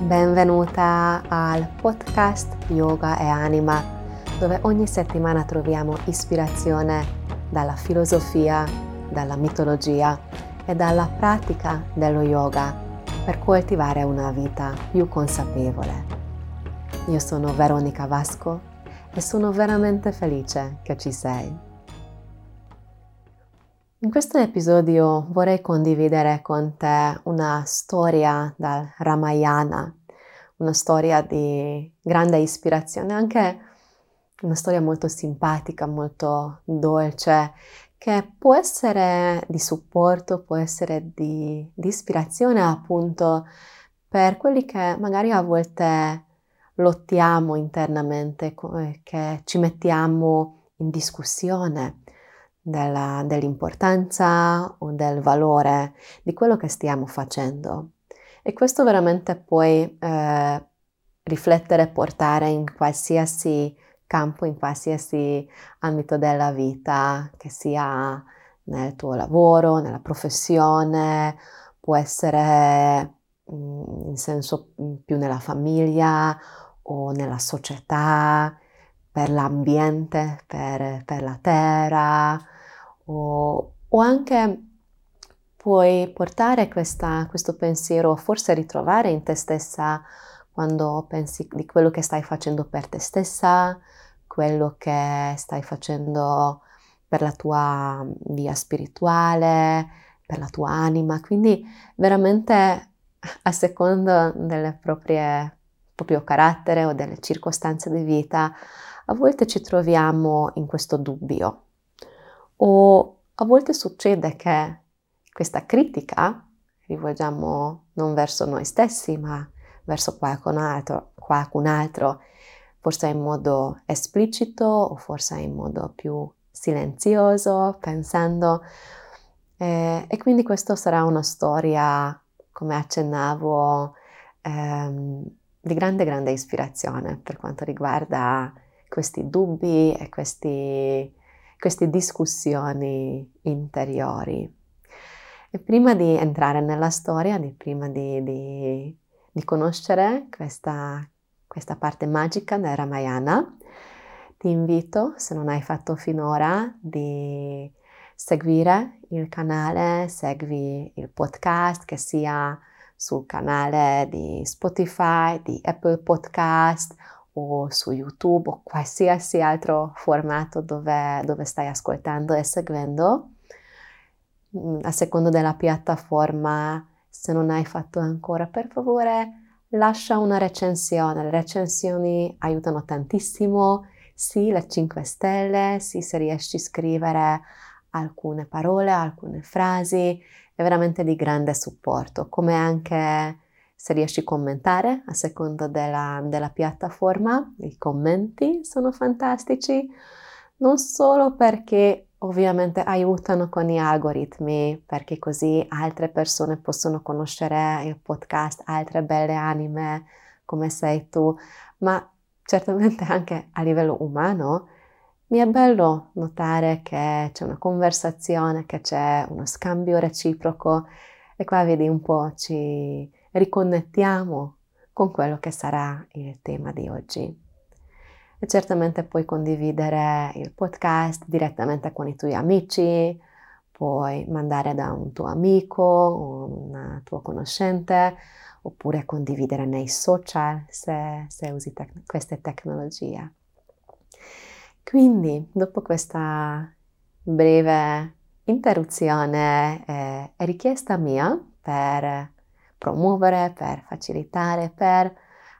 Benvenuta al podcast Yoga e Anima, dove ogni settimana troviamo ispirazione dalla filosofia, dalla mitologia e dalla pratica dello yoga per coltivare una vita più consapevole. Io sono Veronica Vasco e sono veramente felice che ci sei. In questo episodio vorrei condividere con te una storia dal Ramayana, una storia di grande ispirazione, anche una storia molto simpatica, molto dolce, che può essere di supporto, può essere di, di ispirazione appunto per quelli che magari a volte lottiamo internamente, che ci mettiamo in discussione della, dell'importanza o del valore di quello che stiamo facendo. E questo veramente puoi eh, riflettere e portare in qualsiasi campo, in qualsiasi ambito della vita, che sia nel tuo lavoro, nella professione, può essere mm, in senso mm, più nella famiglia o nella società, per l'ambiente, per, per la terra, o, o anche puoi portare questa, questo pensiero, forse ritrovare in te stessa quando pensi di quello che stai facendo per te stessa, quello che stai facendo per la tua via spirituale, per la tua anima, quindi veramente a seconda del proprio carattere o delle circostanze di vita, a volte ci troviamo in questo dubbio o a volte succede che questa critica rivolgiamo non verso noi stessi, ma verso qualcun altro, qualcun altro, forse in modo esplicito o forse in modo più silenzioso, pensando. Eh, e quindi questa sarà una storia, come accennavo, ehm, di grande, grande ispirazione per quanto riguarda questi dubbi e questi queste discussioni interiori. E prima di entrare nella storia, di, prima di, di, di conoscere questa, questa parte magica del Ramayana, ti invito, se non hai fatto finora, di seguire il canale, segui il podcast che sia sul canale di Spotify, di Apple Podcast o su YouTube o qualsiasi altro formato dove, dove stai ascoltando e seguendo, mm, a seconda della piattaforma, se non hai fatto ancora, per favore lascia una recensione. Le recensioni aiutano tantissimo, sì, le 5 stelle, sì, se riesci a scrivere alcune parole, alcune frasi, è veramente di grande supporto, come anche se riesci a commentare a seconda della, della piattaforma, i commenti sono fantastici, non solo perché ovviamente aiutano con gli algoritmi, perché così altre persone possono conoscere il podcast, altre belle anime come sei tu, ma certamente anche a livello umano mi è bello notare che c'è una conversazione, che c'è uno scambio reciproco. E qua vedi un po' ci riconnettiamo con quello che sarà il tema di oggi. E certamente puoi condividere il podcast direttamente con i tuoi amici, puoi mandare da un tuo amico o una tua conoscente, oppure condividere nei social se, se usi te- queste tecnologie. Quindi, dopo questa breve interruzione, eh, è richiesta mia per promuovere, per facilitare, per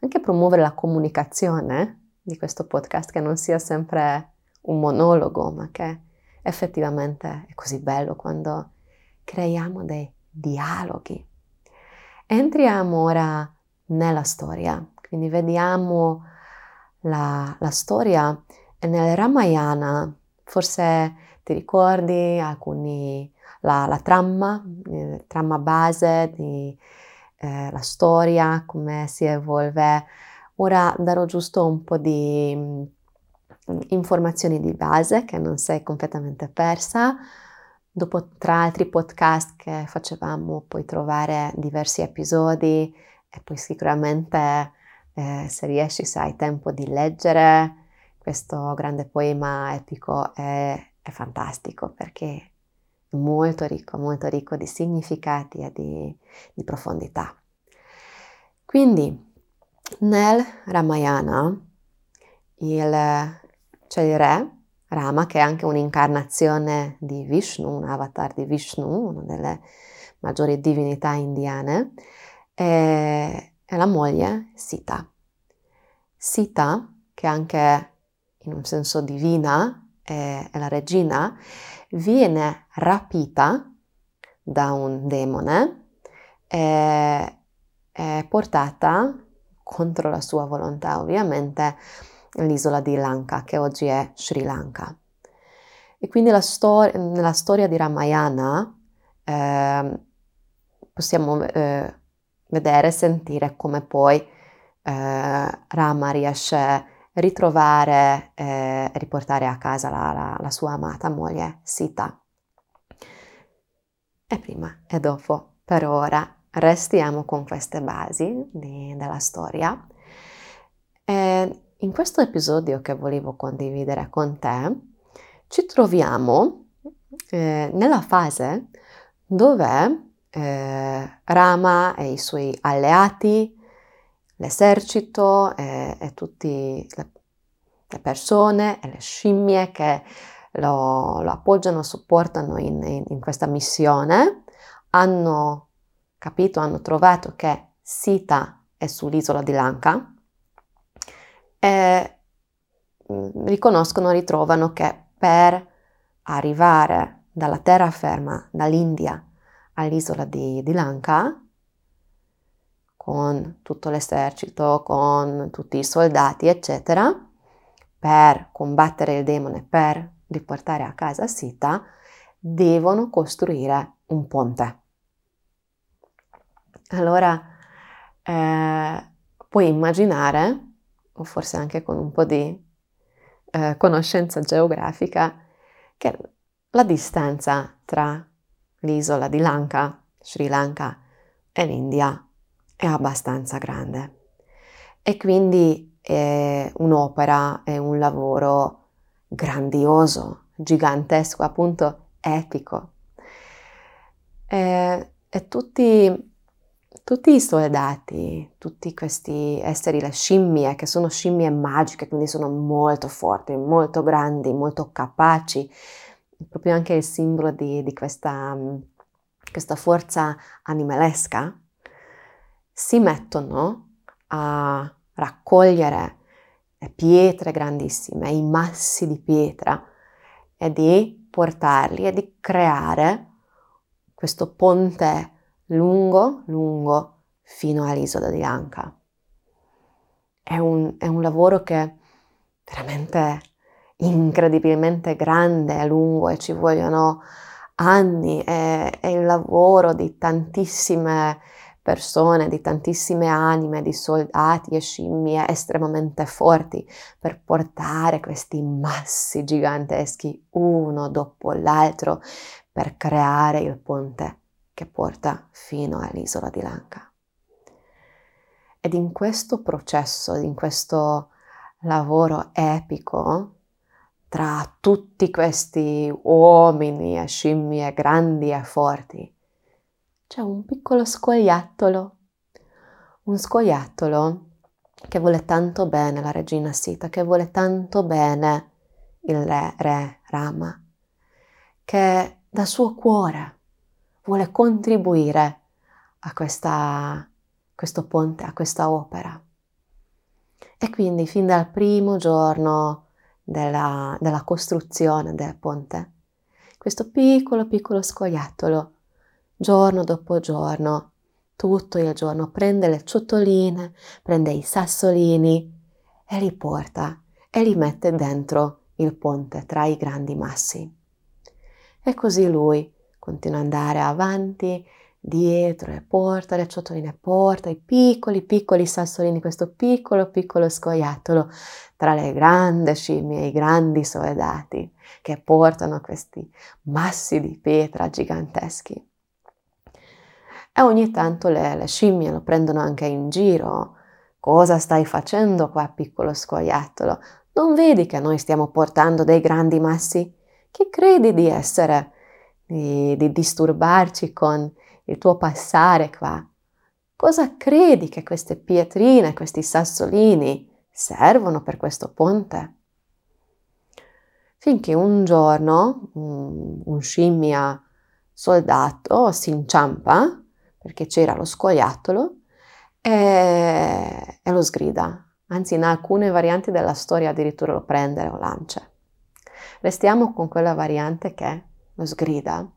anche promuovere la comunicazione di questo podcast, che non sia sempre un monologo, ma che effettivamente è così bello quando creiamo dei dialoghi. Entriamo ora nella storia, quindi vediamo la, la storia nel Ramayana, forse ti ricordi alcuni, la, la trama, eh, trama base di eh, la storia, come si evolve. Ora darò giusto un po' di mm, informazioni di base che non sei completamente persa. Dopo tra altri podcast che facevamo puoi trovare diversi episodi e poi sicuramente eh, se riesci, se hai tempo di leggere questo grande poema epico è, è fantastico perché molto ricco, molto ricco di significati e di, di profondità. Quindi nel Ramayana il, c'è il re Rama, che è anche un'incarnazione di Vishnu, un avatar di Vishnu, una delle maggiori divinità indiane, e, e la moglie Sita. Sita, che anche in un senso divina è la regina, viene rapita da un demone e portata contro la sua volontà ovviamente l'isola di Lanka che oggi è Sri Lanka. E quindi la stor- nella storia di Ramayana eh, possiamo eh, vedere e sentire come poi eh, Rama riesce a ritrovare e riportare a casa la, la, la sua amata moglie Sita. E prima e dopo, per ora, restiamo con queste basi di, della storia. E in questo episodio che volevo condividere con te, ci troviamo eh, nella fase dove eh, Rama e i suoi alleati, l'esercito e, e tutte le, persone e le scimmie che lo, lo appoggiano, supportano in, in, in questa missione, hanno capito, hanno trovato che Sita è sull'isola di Lanka e mm, riconoscono, ritrovano che per arrivare dalla terraferma, dall'India all'isola di, di Lanka, con tutto l'esercito, con tutti i soldati, eccetera, per combattere il demone, per riportare a casa Sita, devono costruire un ponte. Allora, eh, puoi immaginare o forse anche con un po' di eh, conoscenza geografica, che la distanza tra l'isola di Lanka, Sri Lanka e l'India è abbastanza grande. E quindi è un'opera, è un lavoro grandioso, gigantesco, appunto epico. E, e tutti tutti i soldati, tutti questi esseri, le scimmie, che sono scimmie magiche, quindi sono molto forti, molto grandi, molto capaci, proprio anche il simbolo di, di questa, questa forza animalesca, si mettono a raccogliere pietre grandissime, i massi di pietra e di portarli e di creare questo ponte lungo, lungo fino all'isola di Anca. È un, è un lavoro che è veramente incredibilmente grande, è lungo e ci vogliono anni, è, è il lavoro di tantissime persone, di tantissime anime, di soldati e scimmie estremamente forti per portare questi massi giganteschi uno dopo l'altro per creare il ponte che porta fino all'isola di Lanka. Ed in questo processo, in questo lavoro epico, tra tutti questi uomini e scimmie grandi e forti, c'è un piccolo scoiattolo, un scoiattolo che vuole tanto bene la regina Sita, che vuole tanto bene il re, re Rama, che da suo cuore vuole contribuire a questa, questo ponte, a questa opera. E quindi fin dal primo giorno della, della costruzione del ponte, questo piccolo piccolo scoiattolo, giorno dopo giorno, tutto il giorno, prende le ciotoline, prende i sassolini e li porta e li mette dentro il ponte tra i grandi massi. E così lui continua ad andare avanti, dietro e porta le ciotoline, porta i piccoli piccoli sassolini, questo piccolo piccolo scoiattolo tra le grandi scimmie i grandi soldati che portano questi massi di pietra giganteschi. E ogni tanto le, le scimmie lo prendono anche in giro. Cosa stai facendo qua, piccolo scoiattolo? Non vedi che noi stiamo portando dei grandi massi? Chi credi di essere? Di, di disturbarci con il tuo passare qua? Cosa credi che queste pietrine, questi sassolini servono per questo ponte? Finché un giorno un, un scimmia soldato si inciampa perché c'era lo scoiattolo e, e lo sgrida. Anzi, in alcune varianti della storia addirittura lo prende o lancia. Restiamo con quella variante che lo sgrida,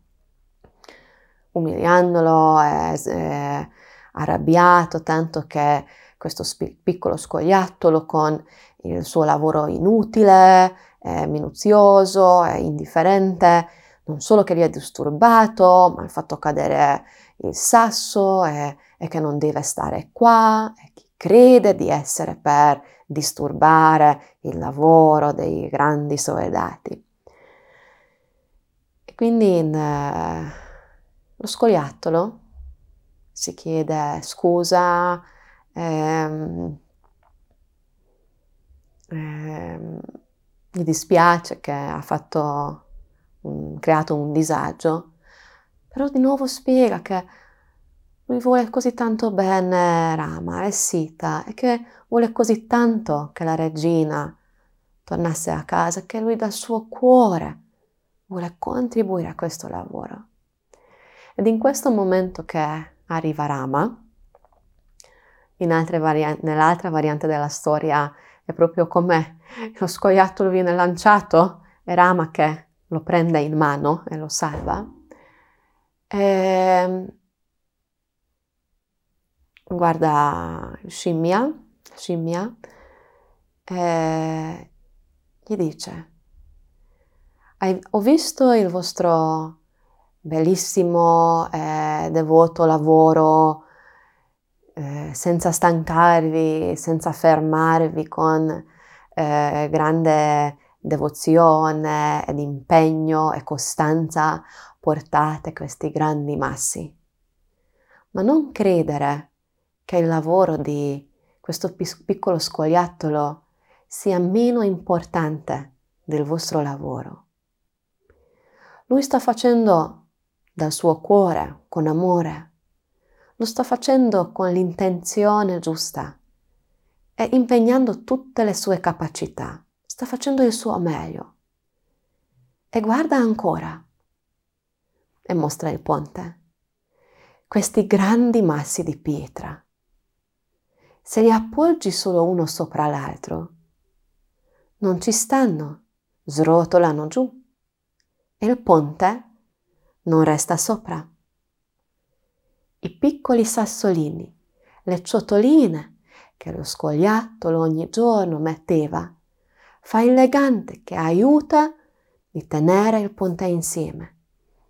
umiliandolo, è, è arrabbiato, tanto che questo sp- piccolo scoiattolo con il suo lavoro inutile, minuzioso, indifferente, non solo che gli è disturbato, ma ha fatto cadere il sasso e, e che non deve stare qua, e chi crede di essere per disturbare il lavoro dei grandi soldati. E quindi in, eh, lo scoiattolo si chiede scusa, ehm, ehm, gli dispiace che ha fatto un, creato un disagio, però di nuovo spiega che lui vuole così tanto bene Rama e Sita e che vuole così tanto che la regina tornasse a casa che lui dal suo cuore vuole contribuire a questo lavoro. Ed in questo momento che arriva Rama, in varianti, nell'altra variante della storia è proprio come lo scoiattolo viene lanciato e Rama che lo prende in mano e lo salva. E ehm, guarda scimmia, scimmia e gli dice, ho visto il vostro bellissimo eh, devoto lavoro eh, senza stancarvi, senza fermarvi con eh, grande devozione ed impegno e costanza portate questi grandi massi. Ma non credere che il lavoro di questo piccolo scoiattolo sia meno importante del vostro lavoro. Lui sta facendo dal suo cuore, con amore, lo sta facendo con l'intenzione giusta e impegnando tutte le sue capacità sta facendo il suo meglio. E guarda ancora. E mostra il ponte. Questi grandi massi di pietra. Se li appoggi solo uno sopra l'altro, non ci stanno, srotolano giù e il ponte non resta sopra. I piccoli sassolini, le ciotoline che lo scoiattolo ogni giorno metteva fa il legante che aiuta di tenere il ponte insieme,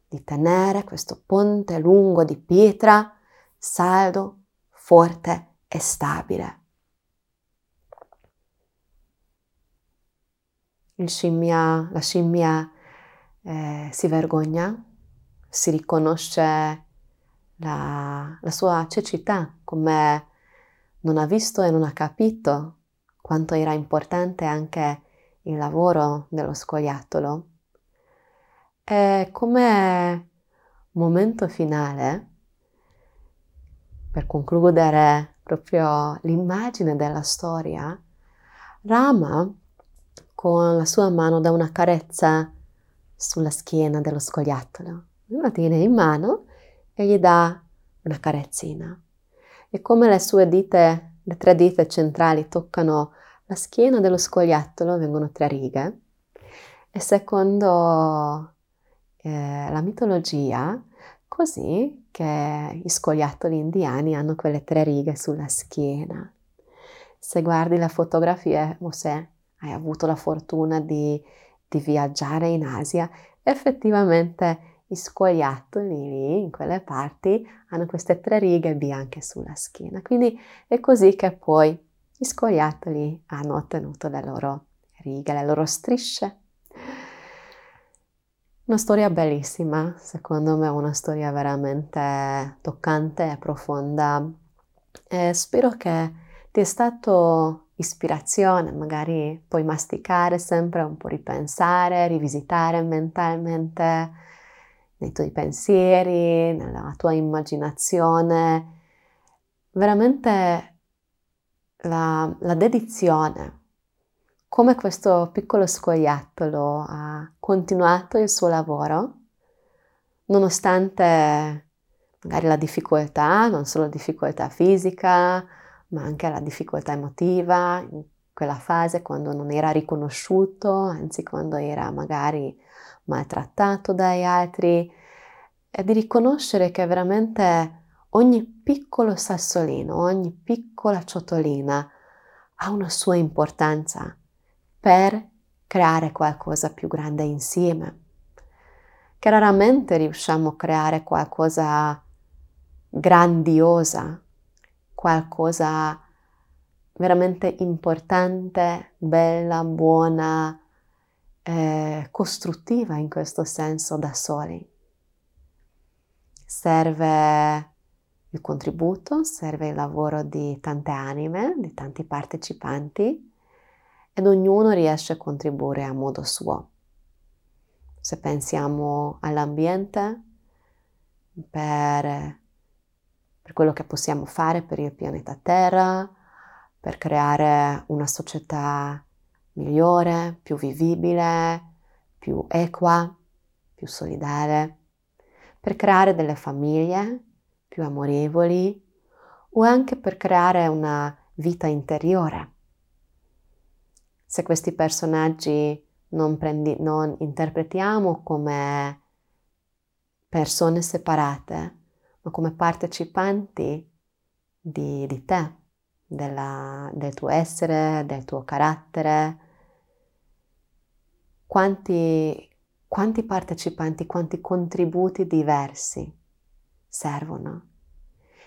di tenere questo ponte lungo di pietra saldo, forte e stabile. Scimmia, la scimmia eh, si vergogna, si riconosce la, la sua cecità, come non ha visto e non ha capito quanto era importante anche il lavoro dello scoiattolo. E come momento finale, per concludere proprio l'immagine della storia, Rama con la sua mano dà una carezza sulla schiena dello scoiattolo. Lo tiene in mano e gli dà una carezzina. E come le sue dita, le tre dita centrali toccano la schiena dello scoiattolo vengono tre righe e secondo eh, la mitologia così che gli scoiattoli indiani hanno quelle tre righe sulla schiena. Se guardi la fotografia o se hai avuto la fortuna di, di viaggiare in Asia, effettivamente i scoiattoli lì, in quelle parti, hanno queste tre righe bianche sulla schiena. Quindi è così che poi gli scoiattoli hanno ottenuto le loro righe, le loro strisce. Una storia bellissima, secondo me una storia veramente toccante e profonda. E spero che ti è stato ispirazione, magari puoi masticare sempre un po' ripensare, rivisitare mentalmente nei tuoi pensieri, nella tua immaginazione. Veramente la, la dedizione come questo piccolo scoiattolo ha continuato il suo lavoro, nonostante magari la difficoltà, non solo la difficoltà fisica, ma anche la difficoltà emotiva, in quella fase quando non era riconosciuto, anzi quando era magari maltrattato dagli altri, e di riconoscere che veramente ogni piccolo sassolino, ogni piccola ciotolina ha una sua importanza per creare qualcosa più grande insieme. Che raramente riusciamo a creare qualcosa grandiosa, qualcosa veramente importante, bella, buona, eh, costruttiva in questo senso da soli. Serve il contributo, serve il lavoro di tante anime, di tanti partecipanti ed ognuno riesce a contribuire a modo suo. Se pensiamo all'ambiente, per, per quello che possiamo fare per il pianeta Terra, per creare una società migliore, più vivibile, più equa, più solidale, per creare delle famiglie più amorevoli o anche per creare una vita interiore se questi personaggi non, prendi, non interpretiamo come persone separate, ma come partecipanti di, di te, della, del tuo essere, del tuo carattere. Quanti, quanti partecipanti, quanti contributi diversi servono.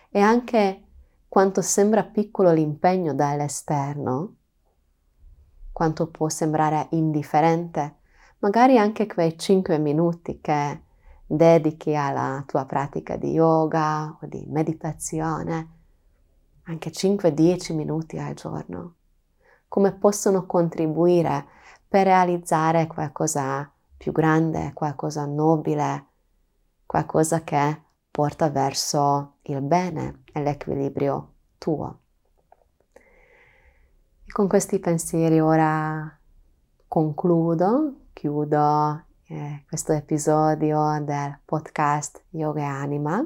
E anche quanto sembra piccolo l'impegno dall'esterno, quanto può sembrare indifferente, magari anche quei 5 minuti che dedichi alla tua pratica di yoga o di meditazione, anche 5-10 minuti al giorno, come possono contribuire per realizzare qualcosa più grande, qualcosa nobile, qualcosa che porta verso il bene e l'equilibrio tuo. Con questi pensieri ora concludo, chiudo eh, questo episodio del podcast Yoga e Anima.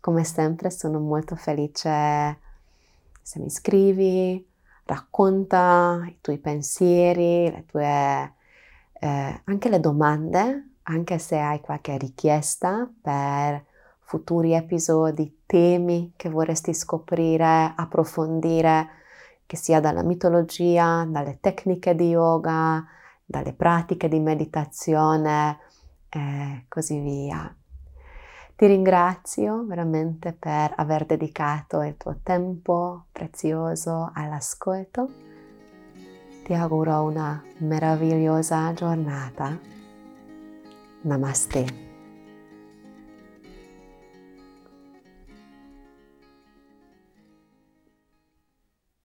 Come sempre sono molto felice se mi scrivi, racconta i tuoi pensieri, le tue, eh, anche le domande, anche se hai qualche richiesta per futuri episodi, temi che vorresti scoprire, approfondire che sia dalla mitologia, dalle tecniche di yoga, dalle pratiche di meditazione e così via. Ti ringrazio veramente per aver dedicato il tuo tempo prezioso all'ascolto. Ti auguro una meravigliosa giornata. Namaste.